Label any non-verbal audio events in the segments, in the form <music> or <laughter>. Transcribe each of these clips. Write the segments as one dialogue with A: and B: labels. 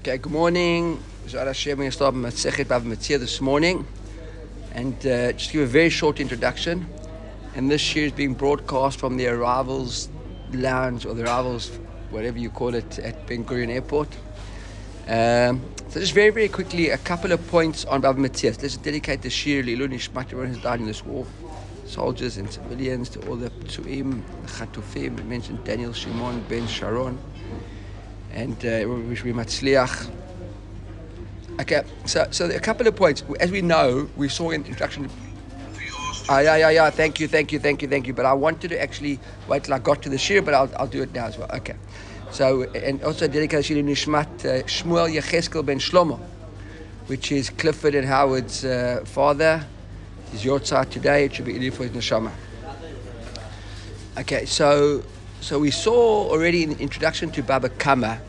A: Okay, good morning. Zara we're going to start Masechet Bava Metzia this morning. And uh, just give a very short introduction. And this year is being broadcast from the Arrivals Lounge or the Arrivals, whatever you call it, at Ben Gurion Airport. Um, so just very, very quickly, a couple of points on Bava Metzia. Let's dedicate the Shir Lilu Nishmat, everyone who's died in this war. Soldiers and civilians, to all the Tsuim, the mentioned Daniel Shimon, Ben Sharon and uh, wish we matzliach. Okay, so so a couple of points. As we know, we saw in introduction. Ah, yeah, yeah, yeah. Thank you, thank you, thank you, thank you. But I wanted to actually wait till I got to the shir, but I'll, I'll do it now as well. Okay. So and also dedication to Nishmat uh, Shmuel Yecheskel ben Shlomo, which is Clifford and Howard's uh, father. His yortzah today. It should be for his neshama. Okay, so so we saw already in the introduction to Baba Kama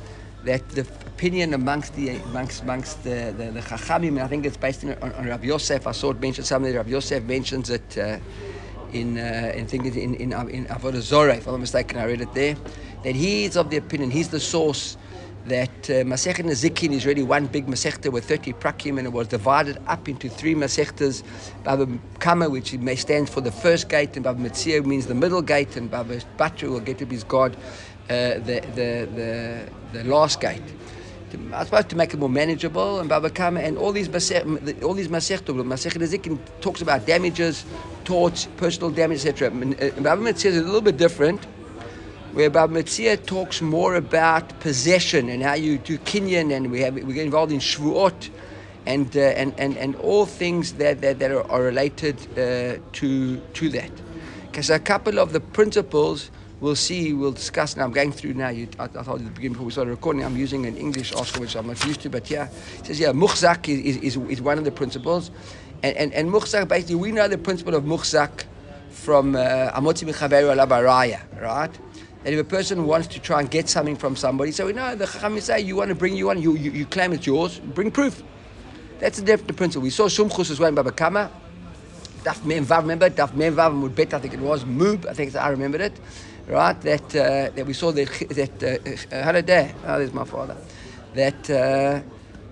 A: that the opinion amongst the amongst amongst the the, the Chachamim, I think it's based on, on, on Rav Yosef. I saw it mentioned something. Rav Yosef mentions it uh, in uh, in think in in, in Avodah Zorah, if I'm not mistaken. I read it there. That he is of the opinion. He's the source that uh, Masechet Nezikin is really one big Masechta with 30 prakim and it was divided up into three Masechtas. Baba Kama, which may stand for the first gate, and Baba Metzia means the middle gate, and Baba Batra will get to be his God, uh, the, the, the, the last gate. I suppose to make it more manageable, and Baba Kama, and all these Masech, all these Masechta, Masechet Nezikin talks about damages, torts, personal damage, etc. Baba Metzia is a little bit different where Bab Metzia talks more about possession and how you do kinyan, and we have we get involved in shvuot, and uh, and, and and all things that that, that are, are related uh, to to that. Because a couple of the principles we'll see, we'll discuss. Now I'm going through now. You, I, I thought at the beginning before we started recording, I'm using an English article which I'm not used to, but yeah, it says yeah, muhzak is, is, is one of the principles, and and, and muhzak basically we know the principle of muhzak from Amotzi Mechaveru Alabaraya, right? That if a person wants to try and get something from somebody, so we know the Chacham say you want to bring you one, you, you, you claim it's yours, bring proof. That's a different principle. We saw Sumchus as well in Baba Kama. Daf Mem remember? Daf Mem Vav bet, I think it was, Moob, I think I remembered it, right? That uh, that we saw that, that uh, Haradah, oh, there's my father, that uh,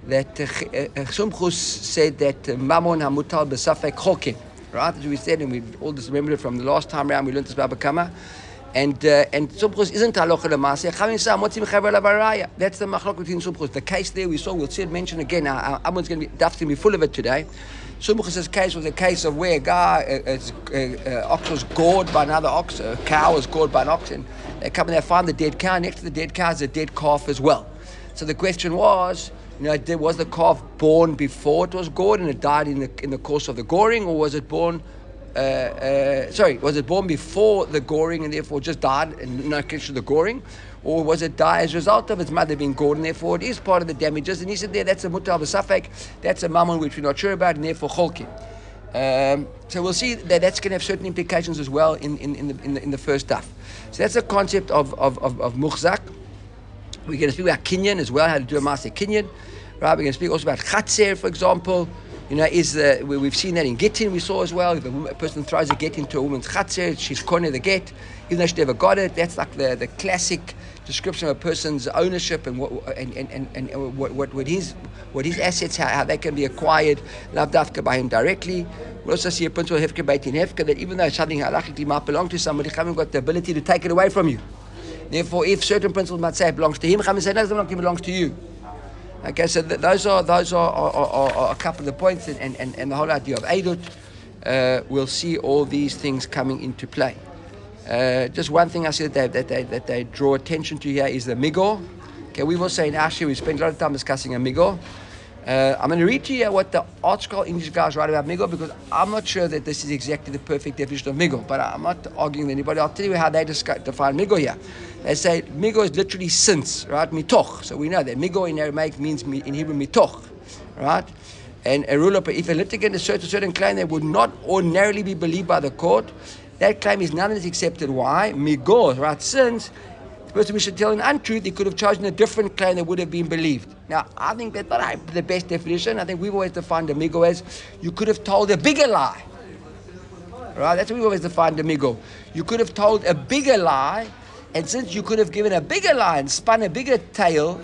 A: that uh, Sumchus said that uh, Mammon Hamutal Besafek Chokim, right? As we said, and we all just remembered it from the last time around we learned this Baba Kama. And uh, and Sumchus isn't halacha lemaaseh. Chavim motzim chaver lavaraya. That's the machlok between Sumchus. The case there we saw, we'll see it mentioned again. Uh, uh, Our Ammon's going to be, to be full of it today. Sumchus's case was a case of where a guy, a, a, a, ox was gored by another ox, a cow was gored by an ox, and they come and they find the dead cow. Next to the dead cow is a dead calf as well. So the question was, you know, was the calf born before it was gored and it died in the in the course of the goring, or was it born uh, uh, sorry, was it born before the goring and therefore just died and no connection to the goring? Or was it die as a result of its mother being gored and therefore it is part of the damages? And he said, there, that's a mutar safek, that's a mammon which we're not sure about and therefore cholkin. Um, so we'll see that that's going to have certain implications as well in, in, in, the, in, the, in the first daf. So that's the concept of, of, of, of muhzak. We're going to speak about kinyan as well, how to do a master kinyan. Right, we're going to speak also about chatzer, for example. You know, is the, we've seen that in Gittin, we saw as well. If a person throws a get into a woman's chatzir, she's cornered the get, even though she never got it. That's like the, the classic description of a person's ownership and what, and, and, and, and what, what, what, his, what his assets, how, how they can be acquired, loved after by him directly. We also see a principle of Hefka Beit in Hefka that even though something halachically might belong to somebody, haven't got the ability to take it away from you. Therefore, if certain principles might say it belongs to him, Chachamim say, no, it doesn't belong to you. Okay, so th- those are those are, are, are, are, a couple of the points, and, and, and the whole idea of Eidut. Uh, we'll see all these things coming into play. Uh, just one thing I said that they, that they, that they draw attention to here is the Migor. Okay, we've also in Ashi, we spent a lot of time discussing a Migor. Uh, I'm going to read to you what the article English guys write about Migor because I'm not sure that this is exactly the perfect definition of Migor, but I'm not arguing with anybody. I'll tell you how they discuss, define Migor here. They say migo is literally since, right? Mitoch. So we know that migo in Aramaic means in Hebrew mitoch, right? And a rule of if a litigant asserts a certain claim that would not ordinarily be believed by the court, that claim is nonetheless accepted. Why? Migo, right? Since the person we should tell an untruth, he could have chosen a different claim that would have been believed. Now, I think that's not the best definition. I think we've always defined amigo as you could have told a bigger lie. Right? That's what we've always defined amigo. You could have told a bigger lie and since you could have given a bigger lie and spun a bigger tale,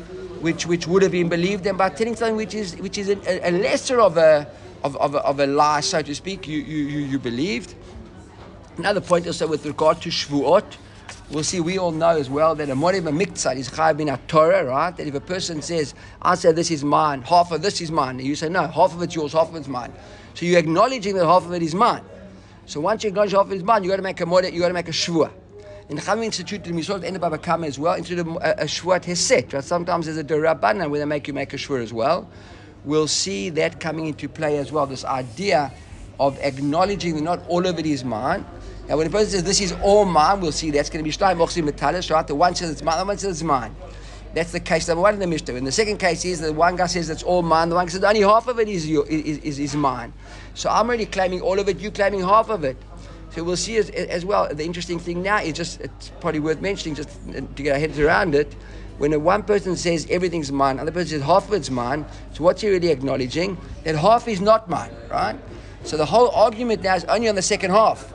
A: which, which would have been believed, and by telling something which is, which is a, a lesser of a, of, of, a, of a lie, so to speak, you, you, you, you believed. Another point also with regard to Shvuot, we'll see, we all know as well that a Morim Miktzah is Chayav bin Torah, right? That if a person says, I say this is mine, half of this is mine, and you say, no, half of it's yours, half of it's mine. So you're acknowledging that half of it is mine. So once you acknowledge half of it is mine, you got to make a Morim, you got to make a Shvuah. In the Chachamim instituted the Misot Enda Baba Kama as well, into uh, a, a, a Shvuat Heset, right? Sometimes there's a Derabana where they make you make a Shvuah as well. We'll see that coming into play as well, this idea of acknowledging that not all of it is mine, now, when a person says this is all mine, we'll see that's going to be Shtayim Mochsim Metalis, right? The one says it's mine, the one says it's mine. That's the case number one in the Mishnah. And the second case is that one guy says it's all mine, the one guy says only half of it is, your, is, is, is mine. So I'm already claiming all of it, you claiming half of it. So we'll see as, as well. The interesting thing now is just, it's probably worth mentioning just to get our heads around it. When one person says everything's mine, another person says half of it's mine, so what's he really acknowledging? That half is not mine, right? So the whole argument now is only on the second half.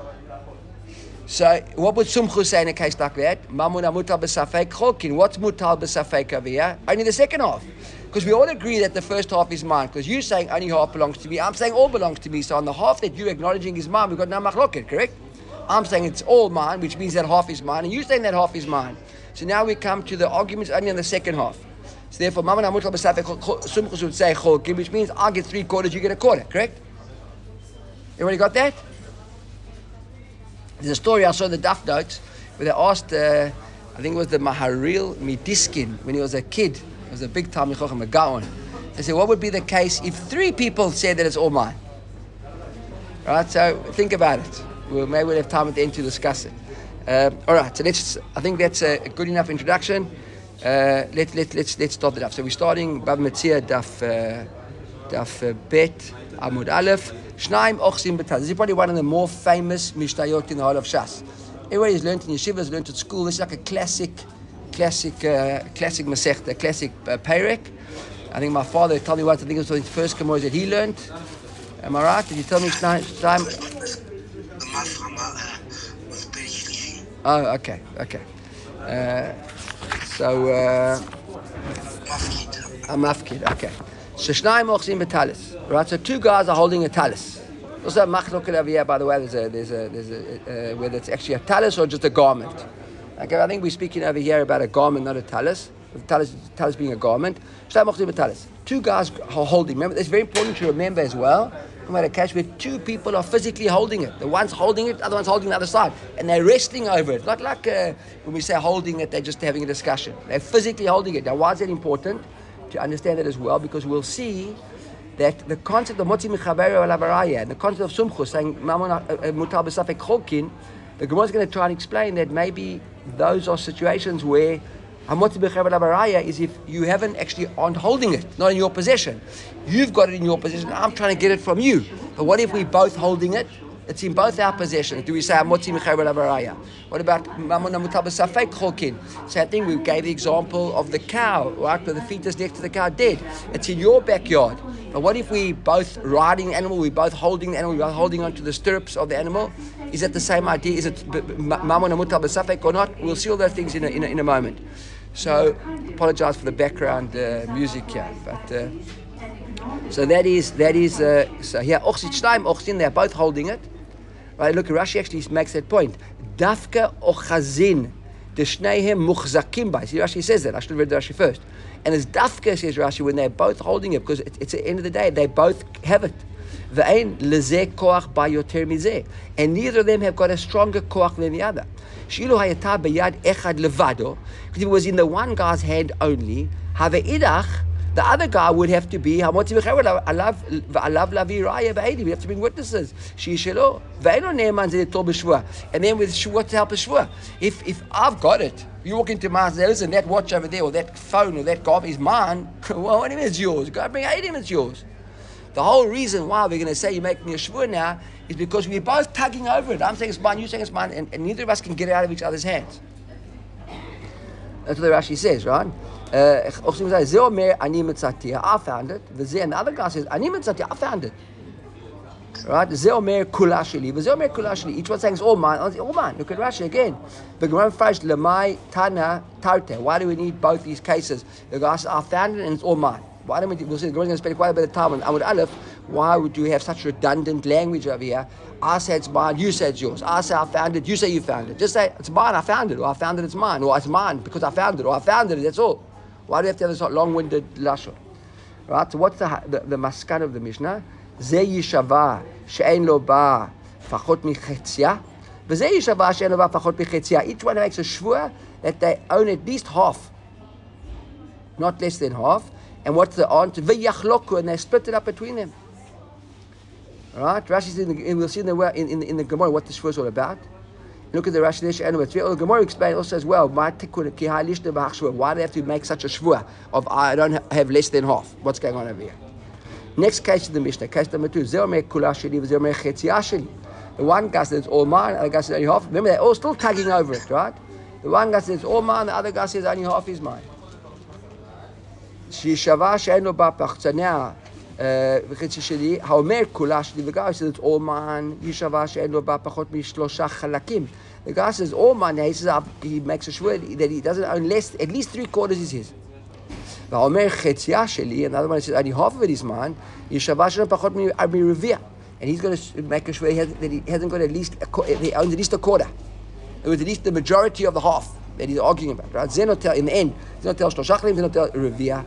A: So what would Sumchu say in a case like that? Mamuna mutal b'safek chokin. What's mutal b'safek over here? Only the second half. Because we all agree that the first half is mine. Because you're saying only half belongs to me. I'm saying all belongs to me. So on the half that you're acknowledging is mine, we've got no machloket, correct? I'm saying it's all mine, which means that half is mine. And you're saying that half is mine. So now we come to the arguments only on the second half. So therefore, Mamuna mutal b'safek Sumchu would say chokin, which means I get three quarters, you get a quarter, correct? Everybody got that? There's a story I saw in the Daf notes where they asked, uh, I think it was the Maharil Midiskin, when he was a kid, he was a big time Chochem, a Gaon. They said, what would be the case if three people said that it's all mine? Right, so think about it. We'll, maybe we'll have time at the end to discuss it. Uh, all right, so let's, I think that's a good enough introduction. Uh, let, let, let's, let's start it off. So we're starting Bab Metzia Daf, uh, Daf uh, Bet Amud Aleph. Shnaim Ochsim. This is probably one of the more famous Mishnayot in the whole of Shas. Everybody's learned in yeshivas, learned at school. This is like a classic, classic, uh, classic Masechta, classic uh, Perek. I think my father told me once, I think it was his first Gemara that he learned. Am I right? Did you tell me Shnaim? Oh, okay, okay. Uh, so, uh, a mafkid, okay. So Shnaim Ochsim B'Talis. Right, so two guys are holding a talis. Also, machlok over here, by the way, there's a, there's a, there's a, uh, whether it's actually a talis or just a garment. Okay, I think we're speaking over here about a garment, not a talis. The talis, talis being a garment. Two guys are holding. Remember, it's very important to remember as well. At a cash where two people are physically holding it. The one's holding it, the other one's holding the other side, and they're wrestling over it. Not like uh, when we say holding it, they're just having a discussion. They're physically holding it. Now, why is that important to understand that as well? Because we'll see that the concept of motzi mechaber alavaraya and the concept of sumchus saying mamon uh, uh, mutal b'safek cholkin, the Gemara is going to try and explain that maybe those are situations where is if you haven't actually aren't holding it, not in your possession. You've got it in your possession. I'm trying to get it from you. But what if we're both holding it? It's in both our possession. Do we say Amotzi Mechaber What about Mamona Mutabasafek Chokin? Same thing, we gave the example of the cow, right? Where the fetus next to the cow dead. It's in your backyard. But what if we both riding the animal, we both holding the animal, we both holding onto the stirrups of the animal? Is that the same idea? Is it Mamona Mutabasafek or not? We'll see all those things in a, in a, in a moment. So, apologize for the background uh, music here, but. Uh, so that is that is uh, so here they're both holding it. Right, look, Rashi actually makes that point. Dafka ochazin, the shneihem muchzakim by. See, Rashi says that. I should have read the Rashi first. And it's dafka, says Rashi, when they're both holding it, because it's at the end of the day, they both have it. And neither of them have got a stronger koach than the other. Shilu hayata beyad echad levado. Because it was in the one guy's hand only, have idach, the other guy would have to be how much I love Lavi Rai of Aidi. We have to bring witnesses. Oh, and then with Shua to help a Shua. If if I've got it, you walk into my house, listen, that watch over there, or that phone, or that golf <laughs> is mine. well, what do you mean it's yours? Go bring him, it's yours. The whole reason why we're going to say you make me a shvur now is because we're both tugging over it. I'm saying it's mine, you're saying it's mine, and, and neither of us can get it out of each other's hands. That's what the Rashi says, right? Uh, I found it. And the other guy says, I found it. Right? Zeomer kulashili. Zeomer kulashili. Each one saying it's all mine. All mine. Look at Rashi again. The Gemara first lemai tana tarte. Why do we need both these cases? The guy says, I found it and it's all mine. Why don't we? We'll see. The going to spend quite a bit of time on Amud Aleph. Why would you have such redundant language over here? I say it's mine. You say it's yours. I say I found it. You say you found it. Just say it's mine. I found it. Or I found it. It's mine. Or it's mine because I found it. Or I found it. That's all. Why do you have to have this long-winded lashon? Right. So what's the the, the maskan of the Mishnah? זה יישבע שאין לו בה פחות מחציה, וזה יישבע שאין לו בה פחות מחציה. Each one makes a shvua that they own at least half, not less than half. And what's the answer? ויחלוקו, and they split it up between them. Right? Rashi says, and we'll see in the, in, in, in the Gemara what this shvua is all about. Look at the Rashi Nesh and with the Gemara explains also as well. Why do they have to make such a shvua of I don't have less than half? What's going on over here? Next case of the Mishnah, case number two. The one guy says it's all mine, the other guy says only half. Remember, they're all still tagging over it, right? The one guy says it's all mine, the other guy says only half is mine. So now וחצי שלי, האומר כולה שלי, the guy says it's all mine, היא שווה שאין לו בה פחות משלושה חלקים. The guy says all mine, he says he makes a sure that he doesn't own less, at least three quarters is his. והאומר חציה שלי, another one says only half of it is mine, היא שווה שלנו פחות מרביע. And he's going to make a sure that he hasn't got at least, a, he owns at least a quarter. It was at least the majority of the half that he's arguing about. Right? Zenotel, in the end, Zenotel shloshachlim, Zenotel revia.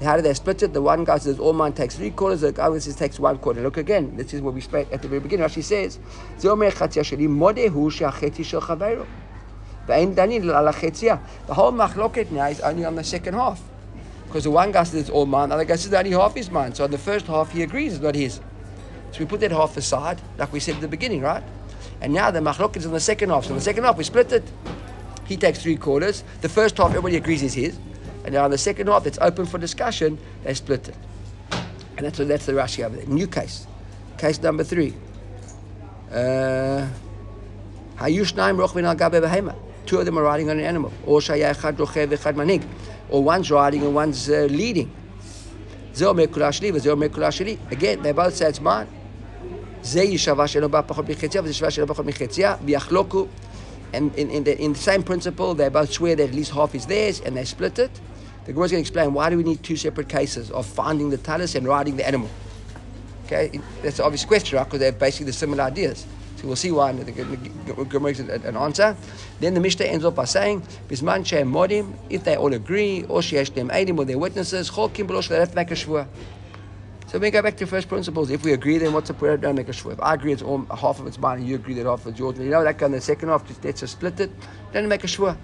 A: how do they split it? The one guy says all mine takes three quarters, the other says takes one quarter. Look again, this is what we spoke at the very beginning. Rashi says, The whole machloket now is only on the second half. Because the one guy says it's all mine, the other guy says only half is mine. So on the first half he agrees it's not his. So we put that half aside, like we said at the beginning, right? And now the machloket is on the second half. So in the second half we split it. He takes three quarters. The first half everybody agrees is his. And now in the second half, it's open for discussion, they split it. And that's, that's the Rashi over there. New case. Case number three. Uh, Two of them are riding on an animal. Or or one's riding and one's uh, leading. Again, they both say it's mine. And in, in, the, in the same principle, they both swear that at least half is theirs and they split it. The Gemara is going to explain why do we need two separate cases of finding the talis and riding the animal. Okay, that's an obvious question, right? Because they're basically the similar ideas. So we'll see why the Gemara gives an answer. Then the Mishnah ends off by saying, if they all agree, or sheyesh them eidim, or their witnesses, they have to make a. So we go back to first principles. If we agree, then what's the prayer? Don't make a shvua. If I agree, it's all, half of it's mine, and you agree that half of it's yours. You know that in the second half, just, let's just split it. Don't make a shvua.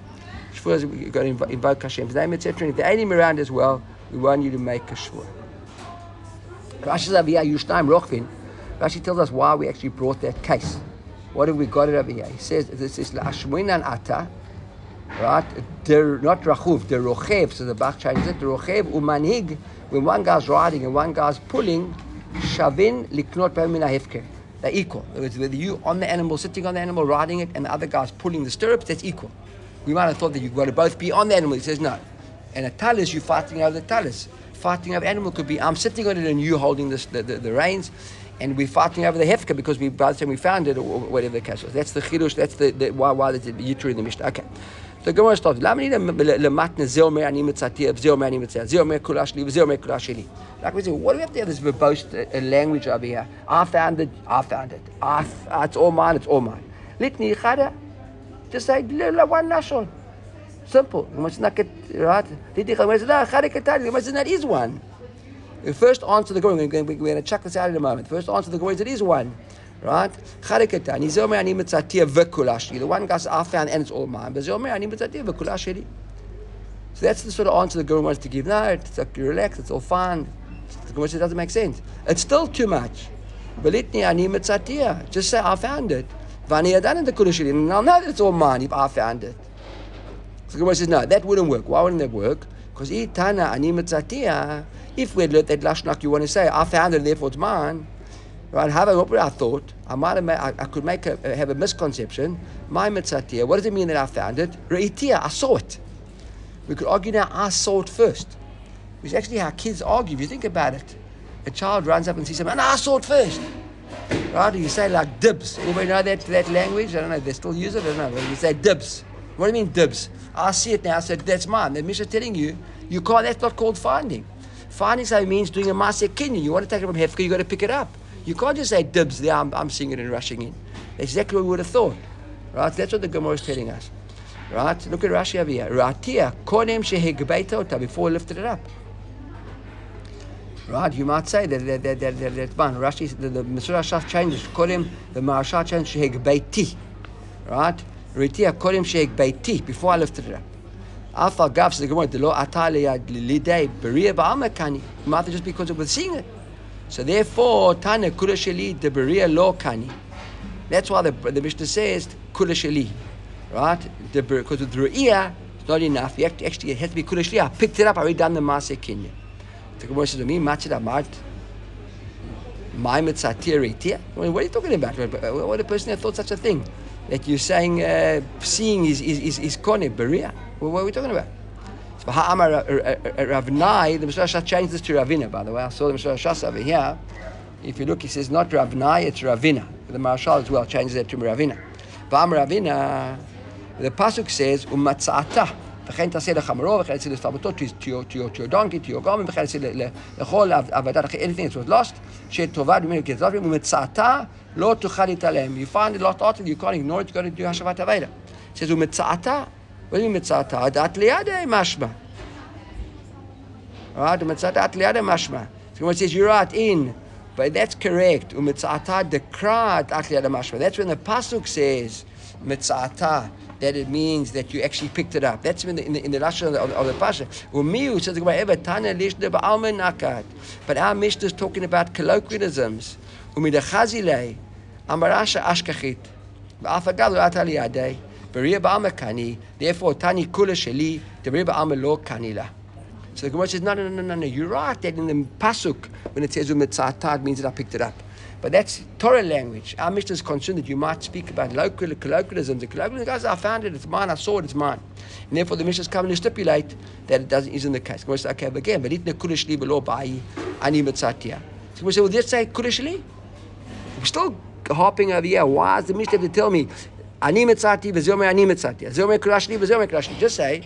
A: Shvua is we got to invoke Hashem's name, etc. And if they're around as well, we want you to make a shvua. Rashi says, Yushnaim Rochvin. Rashi tells us why we actually brought that case. What have we got it over here? He says this is Ashmuinan Ata, right? Der, not Rachuv, the Rochev. So the Bach changes it. The Rochev umanhig. When one guy's riding and one guy's pulling, Shavin liknot hefker. They're equal. Whether you on the animal, sitting on the animal, riding it, and the other guy's pulling the stirrups, that's equal. We might have thought that you've got to both be on the animal. He says no. And a talis, you're fighting over the talis. Fighting over animal could be I'm sitting on it and you holding the, the, the reins and we're fighting over the hefka because we by the time we found it or whatever the case was. That's the chidush. That's the, the why why the yitur in the mishnah. Okay. So Gemara starts. Like we say, what do we have to have this verbose uh, language over here? I found it, I found it. I, it's all mine, it's all mine. Litni chada. Just say one nashon. Simple. You must not get, Right? That is one. The first answer to the Gemara, we're going, to check this out in a moment. First answer the Gemara is it is one. Right? The one guy says, I found and it's all mine. So that's the sort of answer the Gemara wants to give. No, it's like, relax, it's all fine. The Gemara says it doesn't make sense. It's still too much. Just say, I found it. And I'll know that it's all mine if I found it. So the Gemara says, no, that wouldn't work. Why wouldn't that work? Because if we had learned that lashnak, you want to say, I found it, therefore it's mine. Right? I, what I thought? I might have, made, I, I, could make a, uh, have a misconception. My mitzatia. What does it mean that I found it? Reitia. I saw it. We could argue now. I saw it first. Which is actually how kids argue. If you think about it, a child runs up and sees something, and I saw it first. Right? You say like dibs. Anybody know that, that language? I don't know. They still use it? I don't know. You say dibs. What do you mean dibs? I see it now. I said, that's mine. The Mishnah telling you, you can't, that's not called finding. Finding something means doing a Maaseh Kinyan. You want to take it from Hefka, you got to pick it up. You can't just say dibs there, I'm, I'm seeing it and rushing in. That's exactly what we would have thought. Right? That's what the Gemara is telling us. Right? Look at Rashi over here. Ratia, kodem shehegbeita before he lifted it up. Right? You might say that that that that, that, that man, Rashi, the, the Shas changes. Kodem, the Maharsha changes shehegbeiti. Right? Ratia, kodem shehegbeiti before I lifted it up. Alpha Gav the Gemara, the law Atalia Lidei Beria Ba'amakani. Might just because it was seeing it. So therefore, Tana Kurasheli de Beria Lo Kani. That's why the, the Mishnah says Kurasheli. Right? Because with Ru'iyah, it's not enough. You have to actually, it has to be Kurasheli. I picked it up, I already done the Maaseh Kenya. The Gemara says to me, Machid Amart. My mitzati What are you talking about? What a person that thought such a thing? That you're saying uh, seeing is is is, is kone beria. What are we talking about? So Ha'amar Ravnai, the Mishra changed this to Ravina, by the way. I saw the Mishra over here. If you look, he says not Ravnai, it's Ravina. The Maharsha as well changes it to Ravina. V'amar Ravina, the Pasuk says, Umatzata. וכן תעשה לחמרו, וכן תעשה לסתרבותו, to your donkey, to your garment, וכן תעשה לכל עבודת אחרי anything that was lost, שטובה ממנו כזרים, ומצאתה לא תוכל להתעלם. You find it lost article, you can't ignore it, you got to do השבת אבידה. It says, ומצאתה, what do you mean מצאתה? דעת לידי משמע. Right, ומצאתה דעת לידי משמע. So when it says, you're right in, but that's correct. Umitzata dekrat mashma. That's when the pasuk says mitzata that it means that you actually picked it up. That's in the in the, in the Rashi of the, of the Pasha. Umiu says But our Mishnah is talking about colloquialisms. Umidachazile amarasha ashkachit. V'afagalu atali adei. Beria ba'amakani. Therefore tani kula sheli. Beria ba'amalo kanila. So the Gemara says, no, no, no, no, no, you're right that in the Pasuk, when it says umitzata, it means that I picked it up. But that's Torah language. Our Mishnah is concerned that you might speak about local colloquialisms. The colloquialism, guys, I found it, it's mine, I saw it, it's mine. And therefore the Mishnah is coming to stipulate that it doesn't, isn't the case. Gemara says, okay, but again, ani mitzatia. So we say, well, let's say kudish li. We're still hopping over here. Why does the Mishnah have to tell me ani mitzati v'zomer ani mitzatia? Zomer kudash li v'zomer kudash li. Just say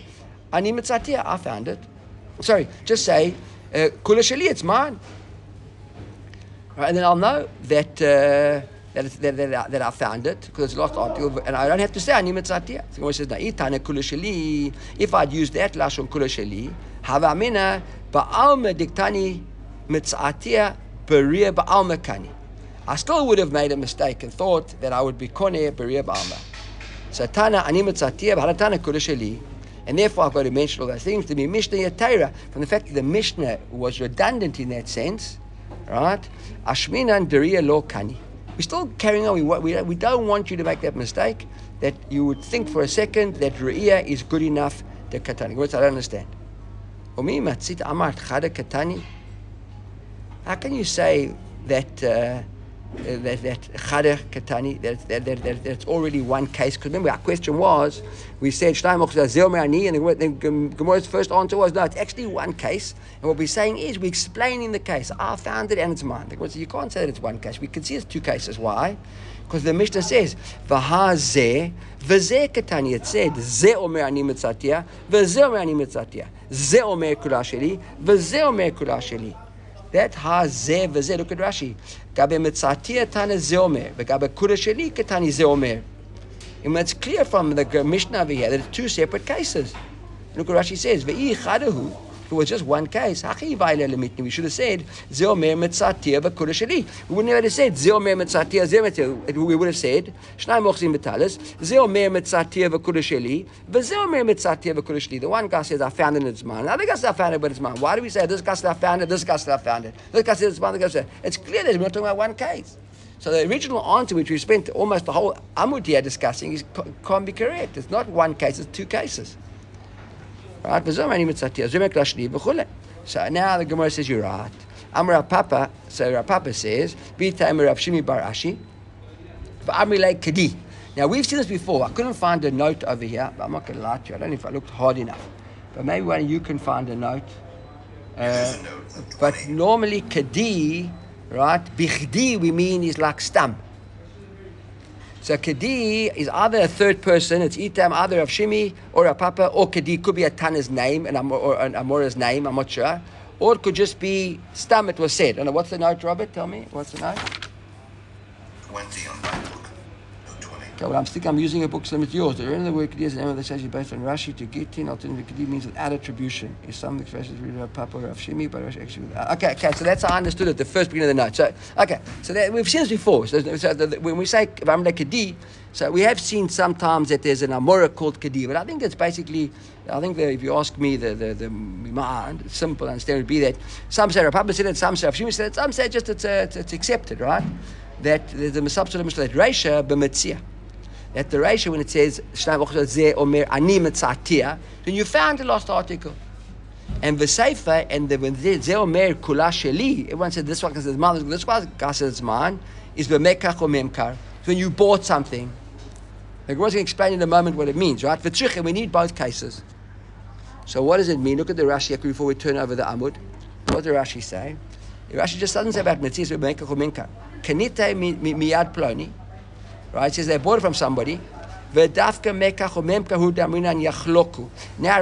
A: ani mitzatia, I found it. Sorry, just say, uh, kula it's mine. Right, and then I'll know that, uh, that, that, that, that, I found it because it's lost article, and I don't have to say ani mitzatia. So it says na'itana kula shali, if I'd used that lashon kula shali, havamina ba'alma diktani mitzatia beria ba'alma kani. I still would have made a mistake and thought that I would be koneh beria ba'alma. So tana ani mitzatia b'haratana kula shali. And therefore, I've got to mention all those things to be Mishnah Yatira, from the fact that the Mishnah was redundant in that sense, right? Ashmina and Dariya Lo Kani. We're still carrying on. We, we, don't want you to make that mistake that you would think for a second that Ru'iyah is good enough to Katani. Which I don't understand. How can you say that? Uh, Uh, that that chader katani that, that, that, that that's already one case. Because remember, our question was, we said me'ani, and the Gemara's first answer was no, it's actually one case. And what we're saying is we're explaining the case. I found it and it's mine. The you can't say that it's one case. We can see it's two cases. Why? Because the Mishnah says, "V'hazeh v'zeh katani." It said, "Ze omer ani mitzatia, v'ze omer ani mitzatia, ze omer kula sheli, v'ze omer kula sheli." That hazeh v'zeh. Look at Rashi. And it's clear from the Mishnah over here that it's two separate cases. Look what Rashi says. If it was just one case, we should have said, Zeomer Metzatia Vakura Shali. We wouldn't have said, Zeomer Metzatia Zeomer We would have said, Shnai Mochzim Betalis, Zeomer Metzatia Vakura Shali, Zeomer Metzatia Vakura Shali. The one guy says, I found it in its mind. The other guy says, I found it, but it's mine. Why do we say, this guy says, I found it, this guy says, I found it. This guy says, it's mine, the guy says, it's clear that we're not talking about one case. So the original answer, which we spent almost the whole Amud here discussing, is, can't be correct. It's not one case, it's two cases. Right? So now the Gemara says you're right. Amar Papa, so Rav Papa says, B'taim Rav Shimi Bar Ashi, V'amrilei Kadi. Now we've seen this before. I couldn't find a note over here, but I'm not going to lie to you. I don't know if I looked hard enough. But maybe one of you can find a note. Uh, but normally Kadi, right? Bichdi we mean is like stam. So Kadi is either a third person, it's Itam, either of Shimi or a Papa, or Kadi could be a Tana's name and Amor, or an Amora's name, I'm not sure. Or it could just be Stam, it was said. And what's the note, Robert? Tell me, what's the note?
B: 20 on my book. No 20.
A: Okay, well, I'm thinking I'm using a book yours. The of the word is an name that says based on Rashi to Gitin. Alternative Kadi means without attribution. Is some expressions read of Papa of Shimi, but Rashi actually. Okay, okay, so that's how I understood it, the first beginning of the note. So, okay, so that, we've seen this before. So, so the, when we say Vamle Kadi, so we have seen sometimes that there's an Amora called Kadi, but I think it's basically, I think that if you ask me, the, the, the simple understanding would be that some say Papa said it, some say Shimi said it, some say just it's, uh, it's, it's accepted, right? That there's a substitute that Reisha b'metzia. That the Reisha, when it says Omer Ani then you found the last article. And the Seifa, and the, when Zeh Omer Kula Sheli, everyone said this one it's mine, this one says it's mine, is B'mekach or Memkar. When you bought something, the Gemara going to explain in a moment what it means, right? For we need both cases. So what does it mean? Look at the Rashi before we turn over the Amud. What does the Rashi say? The Rashi just doesn't say about mitzvahs, but mekach or minkar. Kanite miyad ploni. Right? It says they bought it from somebody. Now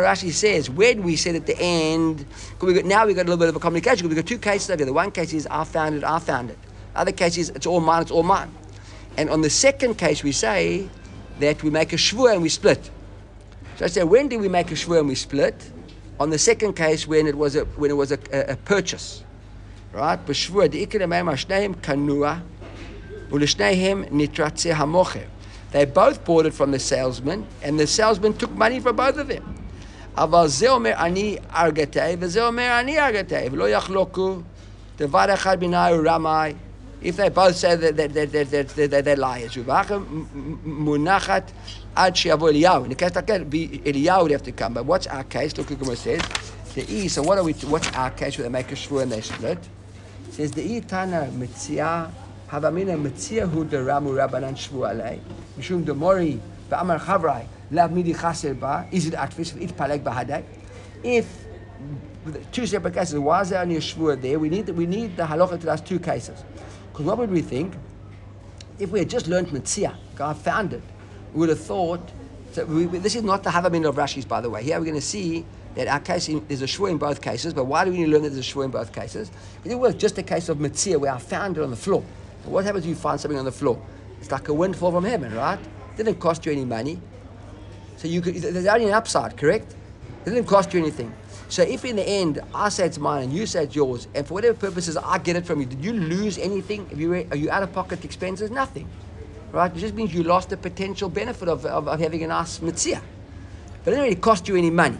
A: Rashi says, when we said at the end, we got, now we've got a little bit of a communication. We've got two cases over here. The one case is I found it, I found it. The other case is it's all mine, it's all mine. And on the second case, we say that we make a shvur and we split. So I say, when did we make a shvur and we split? On the second case, when it was a, when it was a, a, a purchase. Right? B'shvur, ha'shneim kanua, u'l'shneihim nitratzeh hamocher. They both bought it from the salesman, and the salesman took money for both of them. אבל זה אומר אני ארגתי, וזה אומר אני ארגתי, ולא יחלוקו דבר אחד בינה רמאי. If they both say that, that, that, that, that, that, that they're liars, מונחת עד שיבוא אליהו. In the case like that, Eliyahu would have to come. But what's our case? Look what Gemara says. The E, so what are we, what's our case where they make a shvur and they split? It says the E Tana Mitzia Havamina Mitzia Hu de Ramu Rabbanan Shvu Alei Mishum de Mori Ba'amar Chavrai Lav Midi Chaser Ba Is it Atfis It Palek Bahadai If two separate cases, why is there only a shvur there? We need, we need the halacha to ask two cases. Because what would we think? If we had just learned Mitzia, God found it, we would have thought, so we, this is not the Havamin of Rashi's, by the way. Here we're going to see that our case there's a shvur in both cases, but why do we need to learn that there's a shvur in both cases? Because it was just a case of Mitzia where I found it on the floor. What happens if you find something on the floor? It's like a windfall from heaven, right? It didn't cost you any money. So you could, there's only an upside, correct? It didn't cost you anything. So if in the end I say it's mine and you say it's yours, and for whatever purposes I get it from you, did you lose anything? Have you, are you out of pocket expenses? Nothing. Right? It just means you lost the potential benefit of, of, of having a nice mitzvah. But it didn't really cost you any money.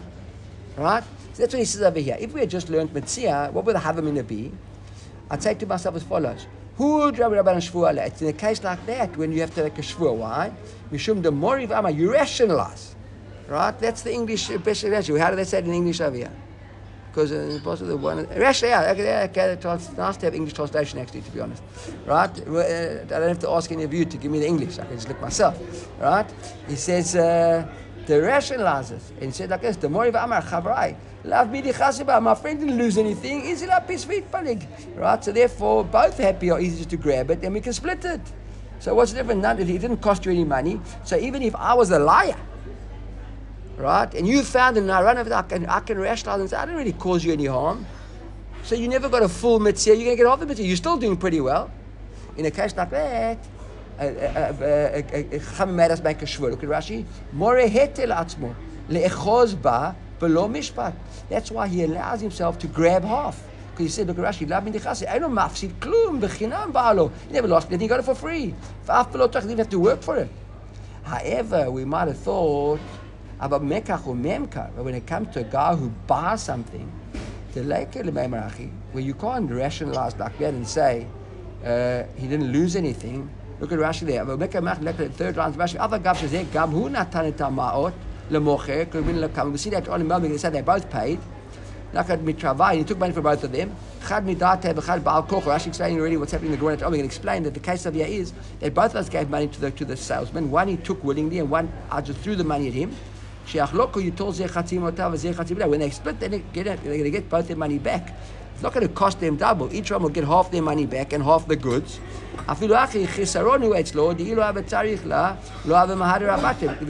A: Right? So that's what he says over here. If we had just learned mitzvah, what would the havamina be? I'd say to myself as follows. Who would Rabbi Rabban Shvuah It's in a case like that when you have to make a shvuah. Why? Mishum de moriv ama, you rationalize. Right? That's the English best expression. How do they say it in English over here? Because uh, most of the one actually, yeah, okay, okay, it's nice to have English translation actually, to be honest. Right? Uh, I don't have to ask any of you to give me the English. I can just look myself. Right? He says uh, the rationalizes and said like this: the more Amar Chavrai. Love me the. My friend didn't lose anything. Is it up his feet, Right? So therefore, both happy or easy to grab it, and we can split it. So what's the difference? None, it didn't cost you any money. So even if I was a liar, right? And you found it and I run over I can, I can rationalize and say, I didn't really cause you any harm. So you never got a full mitzvah, you're going to get half the mitzvah. You're still doing pretty well. In a case like that, A shvur. Look at Rashi. More hetel atzmo. Le'echoz ba below mishpat. That's why he allows himself to grab half. Because he said, look at Rashi, love me dichasi. I don't mafsid klum, bechinam ba'alo. He never lost anything, he got it for free. Fa'af below tach, didn't have to work for it. However, we might have thought, about mekach or memkar, but when it comes to a guy who buys something, the where you can't rationalize like that and say uh, he didn't lose anything. Look at Rashi there. But the third line of Rashi. Other gav shezeh gam hu natan et ha'ma'ot lemocher. Could have been We see that on the moment they said they both paid. Nachad mitravai. He took money for both of them. Chad midate v'chad baal koch. Rashi explaining already what's happening in the Gemara. I'm going to explain that the case of here is that both of us gave money to the to the salesman. One he took willingly, and one I just threw the money at him. When they split, they're going to get both their money back. It's not going to cost them double. Each one will get half their money back and half the goods. The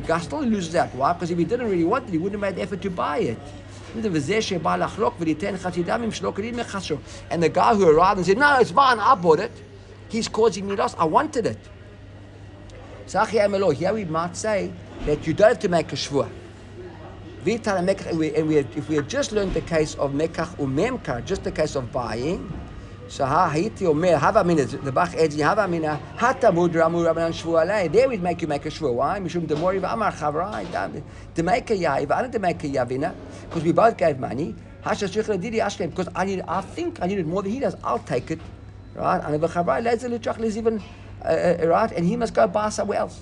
A: guy still loses out. Why? Because if he didn't really want it, he wouldn't have made the effort to buy it. And the guy who arrived and said, No, it's mine, I bought it. He's causing me loss. I wanted it. Here we might say that you don't have to make a shvua. And we, and we, if we had just learned the case of Mekach Umemkar, just the case of buying, so ha haiti omer hava mina the bach edzi hava mina hata mudra mu rabbanan shvu alei. There we'd make you make a shvu. Why? Mishum demori v'amar chavrai. To make a yav, I to make a yavina because we both gave money. Hasha shrichel didi ashkem because I need. I think I need it more than he does. I'll take it. Right? And the chavrai lezel litrach is even uh, uh, right, and he must go buy somewhere else.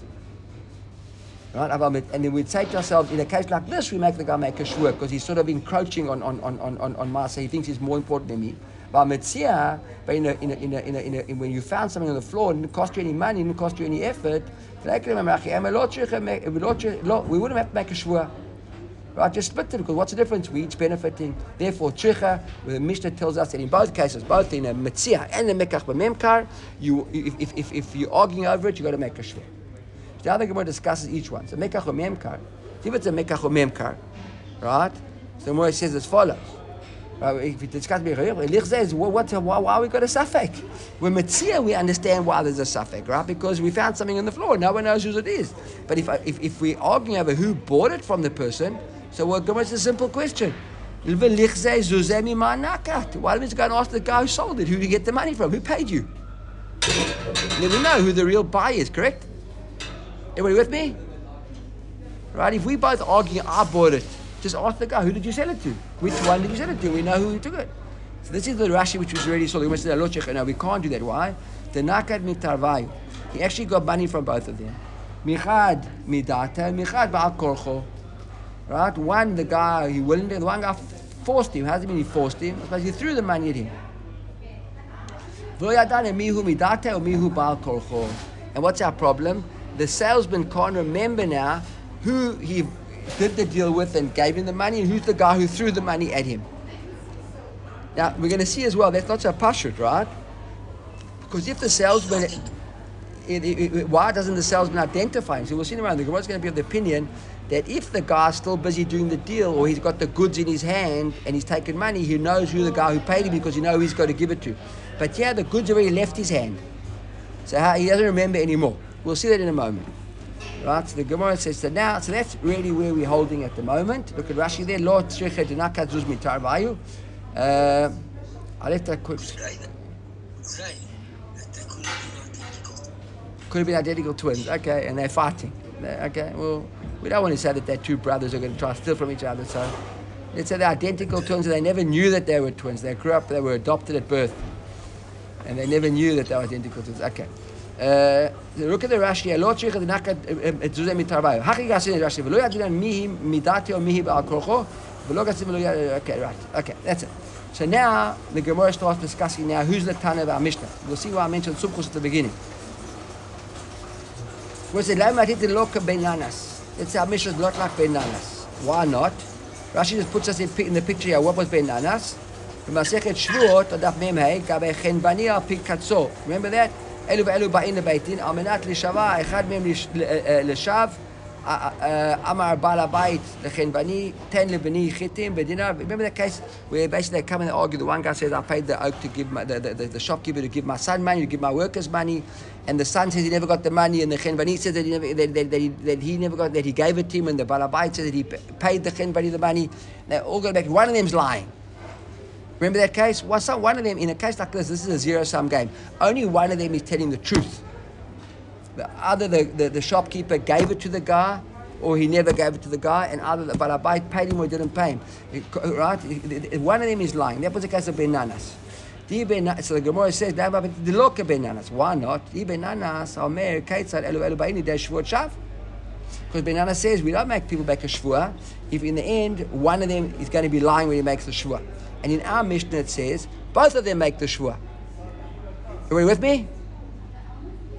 A: Right? And then say to ourselves, in a case like this, we make the guy make a shvur because he's sort of encroaching on on on on on, on. He thinks he's more important than me. But Metzia, but in in in in in when you found something on the floor, it didn't cost you any money, it didn't cost you any effort, we wouldn't have to make a shvua. Right, just split it because what's the difference? We each benefiting. Therefore, tricha, the Mishnah tells us that in both cases, both in a metzia and a mekach b'memkar, you if, if, if, if you're arguing over it, you've got to make a shvua. The Gemara discusses each one. So mekach b'memkar. If it's a mekach b'memkar, right? So Gemara says as follows. Uh, if you discuss Lich says, well, what, why, why we got a suffix? When Metzia, we understand why there's a suffix, right? Because we found something on the floor, no one knows whose it is. But if, if, if we argue over who bought it from the person, so we're going to a simple question. Why don't we just go and ask the guy who sold it? Who did you get the money from? Who paid you? Then we know who the real buyer is, correct? Everybody with me? Right? If we both argue, I bought it. Just ask the guy, who did you sell it to? Which one did you sell it to? We know who took it. So this is the Rashi which was already sold. We said, no, we can't do that. Why? The Nakad mitarvayu. He actually got money from both of them. Michad midata, michad korcho. Right? One, the guy, he willing to, the one guy forced him. How does it mean he forced him? Because he threw the money at him. And what's our problem? The salesman can't remember now who he did the deal with and gave him the money, and who's the guy who threw the money at him. Now, we're going to see as well, that's not so pashut, right? Because if the salesman, it, it, it, why doesn't the salesman identify him? So we'll see around. The Gemara's going to be of the opinion that if the guy's still busy doing the deal or he's got the goods in his hand and he's taken money, he knows who the guy who paid him because he knows who he's got to give it to. But yeah, the goods already left his hand. So uh, he doesn't remember anymore. We'll see that in a moment. Right, so the Gemara says that now, so that's really where we're holding at the moment. Look at Rashi there. Lord tzricha dinaka zuz mitar vayu. Uh, I left that quick. Could have been identical twins. Okay, and they're fighting. Okay, well, we don't want to say that they're two brothers are going to try to steal from each other. So let's say they're identical twins and they never knew that they were twins. They grew up, they were adopted at birth. And they never knew that they were identical twins. Okay look at the Rashi, לא צריך לנקה תזוזה מתרווה. אחר כך עשינו רש"י, ולא יגידן מיהי midati o mihi בעל כורחו, ולא גסים ולא יגידן, okay, right, okay, that's it. So now the Gemara starts discussing now who's the Tana of our Mishnah. We'll see why I mentioned Sumchus at the beginning. Was it Lamatit Loka Ben Nanas? Let's say our Mishnah is not like Ben Nanas. Why not? Rashi just puts us in, in the picture here. What was Ben Nanas? Remember that? אלו ואלו באים לבית דין על מנת להישבע, אחד מהם לשווא, אמר בעל הבית לחנווני, תן לבני חיטים בדינר. Remember that case where basically they come and they argue, the one guy says, I paid the oak to give my, the, the, the, shopkeeper to give my son money, to give my workers money, and the son says he never got the money, and the chenvani says that he never, that, that, that, he, that he never got, that he gave it to him, and the balabait says that he paid the chenvani the money. They all go back. One of them's lying. Remember that case? Well, one of them, in a case like this, this is a zero sum game. Only one of them is telling the truth. The, either the, the, the, shopkeeper gave it to the guy, or he never gave it to the guy, and either the Balabai paid him or didn't pay him. Right? One of them is lying. That was the case of Ben Nanas. So the Gemara says. Why not? Because Benana says we don't make people make a shvua if in the end one of them is going to be lying when he makes the shvua. And in our Mishnah it says, both of them make the Shua. Are you with me?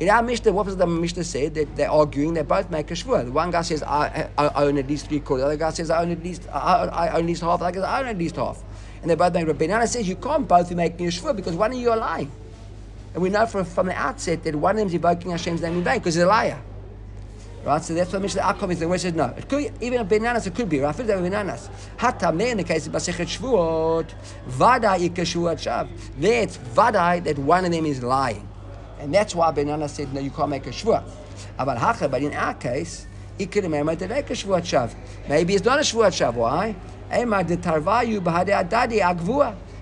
A: In our Mishnah, what was the Mishnah said? That they're arguing, they both make a Shua. The one guy says, I, I own at least three quarters. The other guy says, I own at least, I, I own at least half. The other guy says, I own at least half. and they both make Rabbi Nana says you can't both be making a shvua because one of you are lying. And we know from, from the outset that one of them is evoking Hashem's name in vain because he's a liar. Right, so that's what Mishnah Akom is the way says no. It could even a Ben Nanas, it could be. Rafil there Ben Nanas. Hatam there in the case of Masechet Shvuot, Vadai Ikashuat Shav. There it's Vadai that one of them is lying. And that's why Benana said, no, you can't make a Shvuah. But in our case, it could have made a Shvuat Shav. Maybe it's not a Shvuat Shav. Why?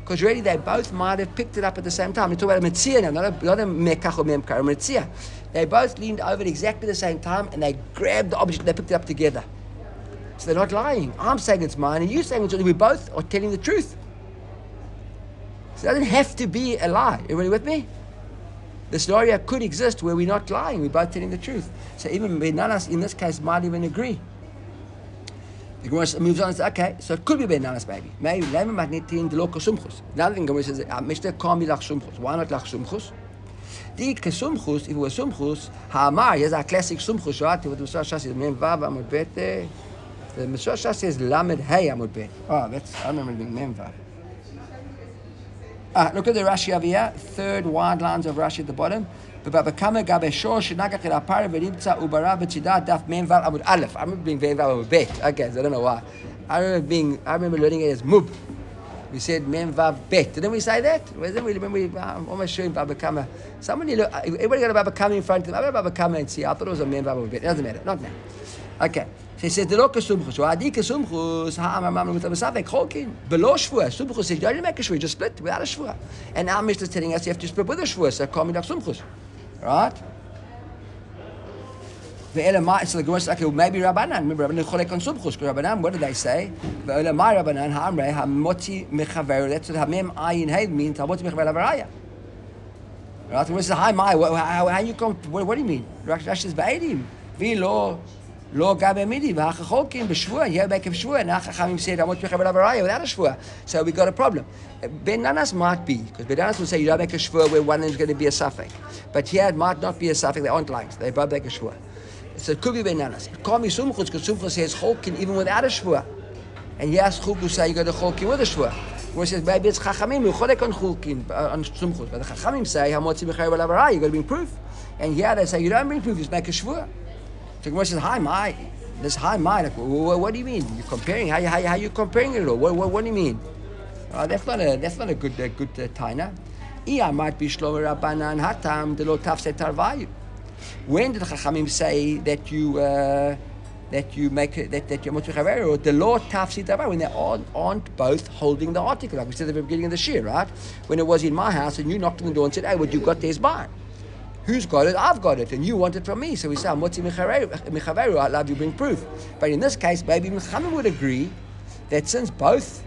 A: Because really they both might have picked it up at the same time. We talk about a Metzia now, not a, not a Mekach or Memkar, a Metzia. They both leaned over at exactly the same time and they grabbed the object and they picked it up together. So they're not lying. I'm saying it's mine and you're saying it's yours. We both are telling the truth. So it doesn't have to be a lie. Everybody with me? The scenario could exist where we're not lying, we're both telling the truth. So even Ben Nanas in this case might even agree. The Gemara moves on and says, okay, so it could be Ben Nanas maybe. Maybe Lema Magnetin de Loka Sumchus. Another thing Gemara says, uh, Mishte can't be Lach Sumchus. Why not Lach Sumchus? The Kesumchus, if it was Sumchus, Ha'amar, here's our classic Sumchus, right? What the Mishra Shas says, Mem Vav Amud Bet. The Mishra Shas says, Lamed Hey Amud Bet. Oh, that's, I remember it being Mem Vav. Ah, look at the Rashi over here, third wide lines of Rashi at the bottom. ובבקמה גבי שור שנגח אל הפר ונמצא וברה בצידה דף מ"ו עמוד א'. I remember being מ"ו עמוד ב', okay, so I don't know why. I remember being, I remember learning it as mub. We said mem vav bet. Didn't we say that? Didn't we remember? We, I'm um, almost sure in Baba Kama. Somebody look. Uh, everybody got a Baba Kama in front of them. I got a Baba Kama and see. I thought it was a mem vav bet. It doesn't matter. Not now. Okay. He says the loka sumchus. Adi kesumchus. Ha'amar mamlu with abasavek chokin. Below shvua. Sumchus says you don't make a shvua. Just split without a shvua. And now Mishnah is telling us you have to split with a shvua. So call me sumchus. Right? So the Gemara says, okay, maybe Rabbanan, remember Rabbanan cholek on sumchus, Rabbanan, what did they say? Ve'elamai Rabbanan, ha'amrei, ha'moti mechaver, that's what ha'mem ayin hey means, ha'moti mechaver lavaraya. Right? The Gemara says, hi, my, how, how you come, what, what do you mean? Rashi says, ba'edim, ve'lo, lo gabe midi, v'ha'chachokim, b'shvua, yeah, make a shvua, and said, ha'moti mechaver lavaraya, without a shvua. So we got a problem. Ben Nanas might be, because Ben Nanas will say, you don't make a shvua where one is going to be a suffix. But here it might not be a suffix, they aren't lying, they both make a shvua. So it could be Ben Nanas. Can't be sumchus because sumchus says cholkin even without a shvua. And yes, chuku say you got a cholkin with a shvua. Where says maybe it's chachamim cholek on cholkin on sumchus, but the chachamim say hamotzi b'chay b'lavarah. You got to bring proof. And yeah, they say you don't bring proof. Just make a shvua. So Gemara says hi my. This high my. Like, what, what, do you mean? You're comparing. How, how, how you comparing it all? What, what, what do you mean? Uh, that's not a that's not a good uh, good uh, taina. Iya might be shlomer rabbanan hatam de lo tafse tarvayu. When did the Chachamim say that you uh, that you make that that you're or the law tafsi davar when they aren't, aren't both holding the article like we said at the beginning of the shir, right? When it was in my house and you knocked on the door and said, "Hey, what you got there's mine." Who's got it? I've got it, and you want it from me. So we say, "Motzi mechaveru." I love you. Bring proof. But in this case, maybe Chachamim would agree that since both,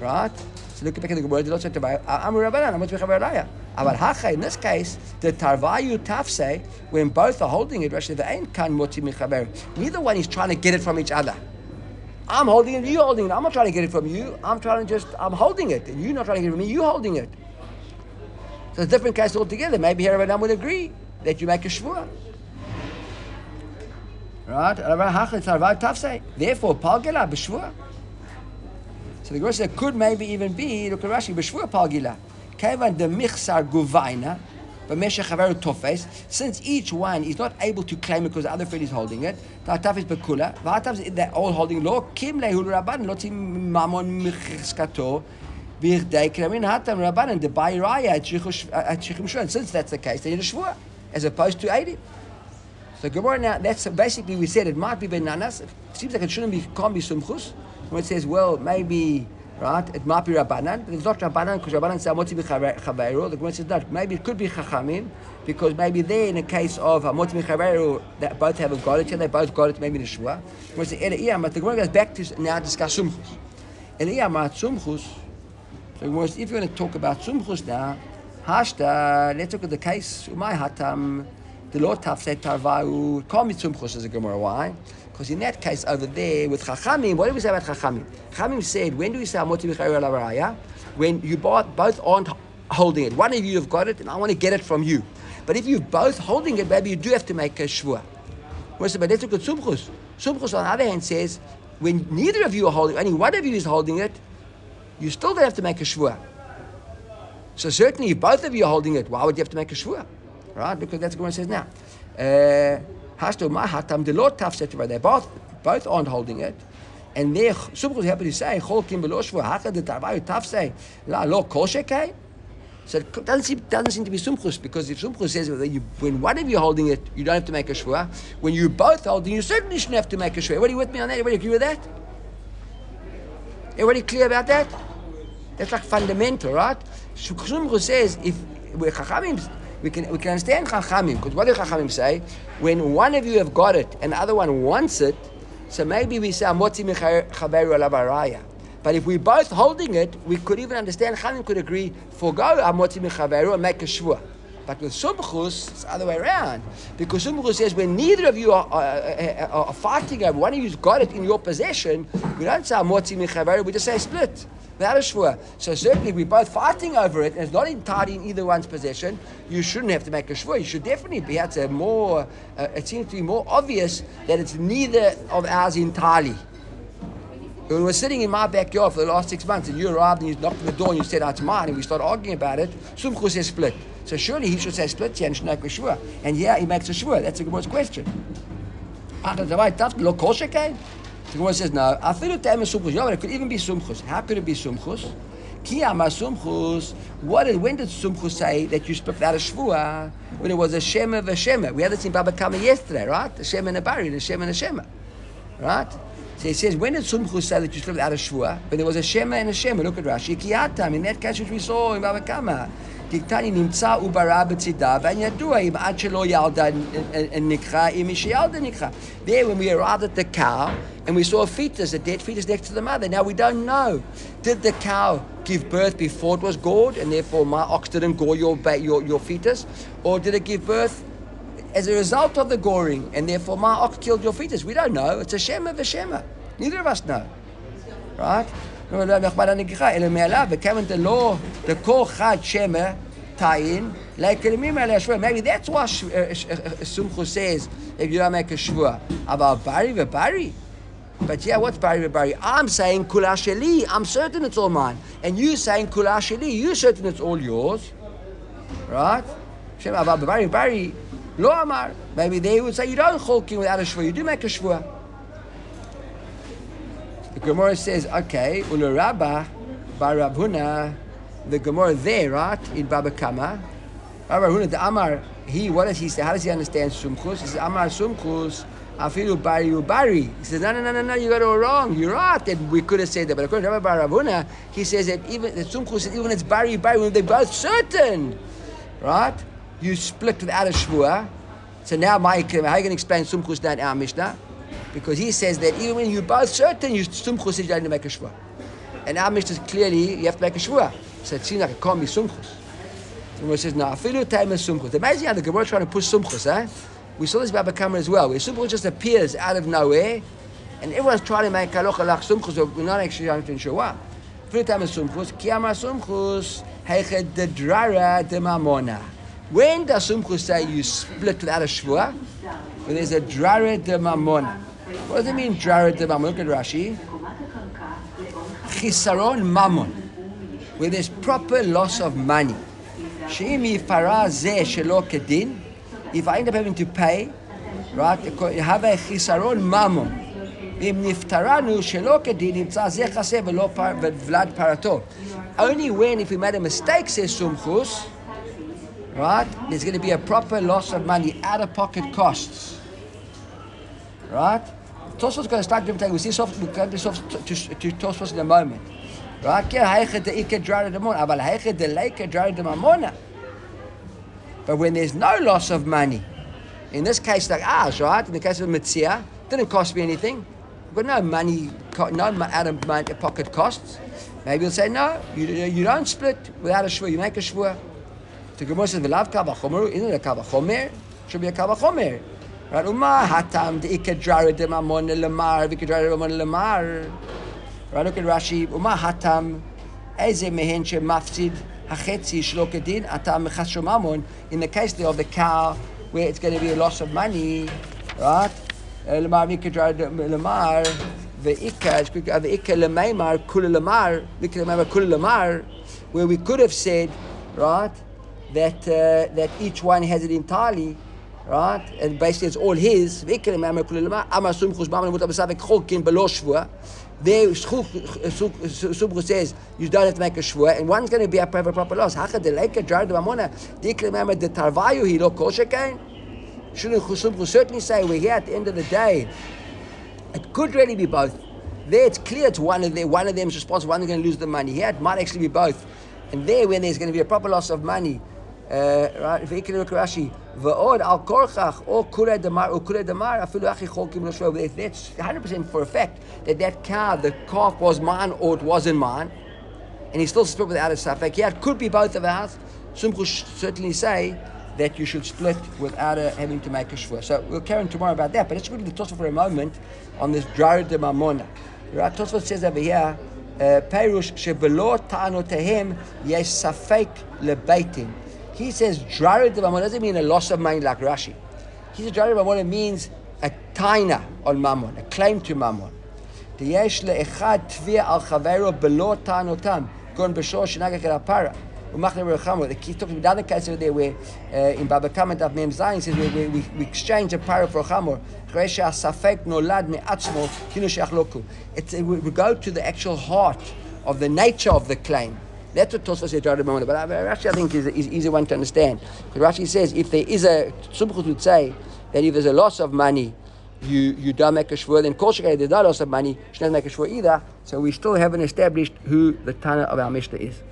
A: right? So look back at the word. I'm a rabbanan. I'm a but hacha in this case, the tarvayu tafse, when both are holding it, Rashi ain't kan moti michaber. Neither one is trying to get it from each other. I'm holding it, you holding it. I'm not trying to get it from you. I'm trying to just, I'm holding it, and you're not trying to get it from me. you're holding it. So it's a different case altogether. Maybe here Rabbanan would agree that you make a shvua. Right? Therefore, palgila b'shvua. So the Gemara said could maybe even be look at Rashi b'shvua palgila. The michsar guvaina. Since each one is not able to claim because the other friend is holding it, ta'ataf bekula. V'atav they're all holding lo kim lehul rabban lo tim mamon michskato. Since that's the case, they need a shvua as opposed to 80. So Gemara now, that's basically we said it might be Ben Nanas. It seems like it shouldn't be, can't be sumchus. When it says, well, maybe Right? It might be Rabbanan, but it's not Rabbanan because Rabbanan says Amoti b'chaveru. The Gemara says not. Maybe it could be Chachamim because maybe there in a case of Amoti b'chaveru that both have a it and they both got it maybe in the Shua. The Gemara goes back to now discuss Sumchus. Eliyam Sumchus. So if you're going to talk about Sumchus now, Hashta, let's look at the case. Umay Hatam, the Lord Taf said Tarvayu, call me Sumchus as a Gemara. Why? Because in that case over there with Chachamim, what do we say about Chachamim? Chachamim said, when do we say Amoti B'chayr When you both, aren't holding it. One of you have got it, and I want to get it from you. But if you're both holding it, maybe you do have to make a shvua. But let's look at Sumchus. Sumchus, on the other hand, says, when neither of you are holding, only one of you is holding it, you still don't have to make a shvua. So certainly, if both of you are holding it, why would you have to make a shvua? Right? Because that's what it says now. Uh, Hasto mahatam the Lord taf her, they both both aren't holding it. And there, Sumchus happy to say, Chol kim below shvua, haka the tarvayu taf la lo kol shekay. So it doesn't seem, doesn't seem to be sumchus because if sumchus says that you, when one of you holding it, you don't have to make a shvua. When you both holding, you certainly shouldn't have to make a shvua. Everybody with me on that? Everybody agree with that? Everybody clear about that? That's like fundamental, right? Sumchus says if chachamim, we can we can understand chachamim because what do chachamim say? When one of you have got it and the other one wants it, so maybe we say amotzi chaveru alavaraya. But if we're both holding it, we could even understand, Chachamim could agree, forgo Amoti Mechaveru and make a Shvua. But with Sumchus, it's the other way around. Because Sumchus says when neither of you are, are, are, are fighting over, one of you's got it in your possession, we don't say Amoti Mechaveru, we just say split. Without a shvua. So certainly we're both fighting over it, and it's not entirely in either one's possession. You shouldn't have to make a shvua. You should definitely be. It's a more. Uh, it seems to be more obvious that it's neither of ours entirely. When we're sitting in my backyard for the last six months and you arrived and you knocked on the door and you said, oh, it's mine, and we start arguing about it, Sumchu says split. So surely he should say split and should make a shvua. And yeah, he makes a shvua. That's a good question. The Gemara says, no, I feel it sumchus. But it could even be sumchus. How could it be sumchus? Kiyama sumchus. What did, when did sumchus say that you split out a shvua? When it was a shema v'shema. We had this in Baba Kama yesterday, right? The shema and a bari, and the shema and a shema. Right? So he says, when did Sumchus say that you split out a shvua? But there was a shema and a shema. Look at Rashi. Kiyatam, in that case which we saw in Baba Kama. דקטני נמצא וברה בצידה, וידוע אם עד שלא ילדה נקחה, אם מי שילדה נקחה. There, when we arrived at the cow, and we saw a fetus, a dead fetus next to the mother. Now we don't know. Did the cow give birth before it was gored, and therefore my ox didn't gore your, your, your fetus? Or did it give birth as a result of the goring, and therefore my ox killed your fetus? We don't know. It's a shema v'shema. Neither of us know. Right? The kol chad shema, tayin, like Maybe that's why Sumchu says if you don't make a shvua about bari bari. But yeah, what's bari bari? I'm saying kula sheli. I'm certain it's all mine, and you saying kula sheli. You're certain it's all yours, right? Shema about bari bari. Lo amar. Maybe they would say you don't cholking without a shvua. You do make a shvua. Gemara says, okay, ula rabba bar Huna, the Gemara there, right, in Baba Kama. Rabbi the Amar, he, what does he say? How does he understand Sumchus? He says, Amar Sumchus, Afilu Bari Ubari. He says, no, no, no, no, no, you got it all wrong. You're right. And we could have said that. But according to Rabbi Ravuna, he says that even the Sumchus even it's Bari Bari when they're both certain. Right? You split without a Shvua. So now, my, how are you going to explain Sumchus now in our Mishnah? Because he says that even when you're both certain, you sumchus is going to make a shvua. And our Mishnah is clearly you have to make a shvua. So it seems like it can't be sumchus. The Gemara says, no, afilu time is sumchus. Amazing how the Gemara is trying to push sumchus, eh? We saw this Baba Kama as well, where sumchus just appears out of nowhere, and everyone's trying to make halacha like sumchus, but we're not actually trying to why. Afilu time is sumchus, kiyama sumchus, heichet de drara de mamona. When does sumchus say you split without a shvua? When there's a drara de mamona. What does it mean, Jared the Mammon? Look at Rashi. Chisaron Mammon, where there's proper loss of money. Sheimi farazeh shelo kedin. If I end up having to pay, right, you have a chisaron mammon. אם נפטרנו שלא כדין, נמצא זה חסר ולא ולד פרתו. Only when, if we made a mistake, says Sumchus, right, there's going to be a proper loss of money, out-of-pocket costs. Right? Tosfos going to start things. We see soft, we come to soft to, to Tosfos in a moment. But when there's no loss of money, in this case like ah, ours, right? In the case of Mitzia, didn't cost me anything. We've got no money, no out of pocket costs. Maybe you'll say, no, you, you don't split without a shvur, you make a shvur. The Gemara says, isn't it a kavachomer? Should be a kavachomer. Right? Uma hatam de ikadrara de mamon lemar v'ikadrara de mamon lemar. Right? Look at Rashi. Uma hatam eze mehen she mafsid hachetzi shlo kedin atam mechasho mamon. In the case of the cow, where it's going to be a loss of money, right? Lemar kula lemar, where we could have said, right, that uh, that each one has it entirely, right, and basically it's all his. There, Subru says you don't have to make a shvua, and one's going to be a proper proper loss. Hacha deleka jar de mamona. Dikle remember the tarvayu he lo kosher kain. Shouldn't Subru certainly say we're here at the end of the day? It could really be both. There, it's clear it's one of them. One of them is responsible. One is going to lose the money. Here, it might actually be both. And there, when there's going to be a proper loss of money, uh, right? Rashi, v'od al korchach or kure demar or kure demar afilu achi cholkim l'shvua. That's 100 percent for a fact that that cow, the calf was mine or it wasn't mine, and he still split without a suffix. Yeah, it could be both of ours. Sumchu certainly say that you should split without uh, having to make a shvua. So we'll carry on tomorrow about that. But let's go to the Tosfot for a moment on this drara de mamona. Right, Tosfot says over here. Perush shebelo ta'anotehem yesh safek lebeitim. He says drara de mamona doesn't mean a loss of money like Rashi. He says drara de mamona means a taina on Mammon, a claim to Mammon. Yesh le'echad tvia al chavero belo ta'anotam. Gon b'shor shenagach el apara. The key talking about another case over there where uh, in Baba Kama Daf Mem Zayin says we, we, we exchange a para for chamor. nolad me'atzmo kinu she'achloku. It's we, we go to the actual heart of the nature of the claim. That's what Tosfos said at the moment. Uh, but Rashi, I think, is, is easy one to understand. Because Rashi says if there is a Sumchus would say that if there's a loss of money, you, you don't make a shvur, then Kol there's no loss of money, she doesn't make a shvur either. So we still haven't established who the Tana of our Mishnah is.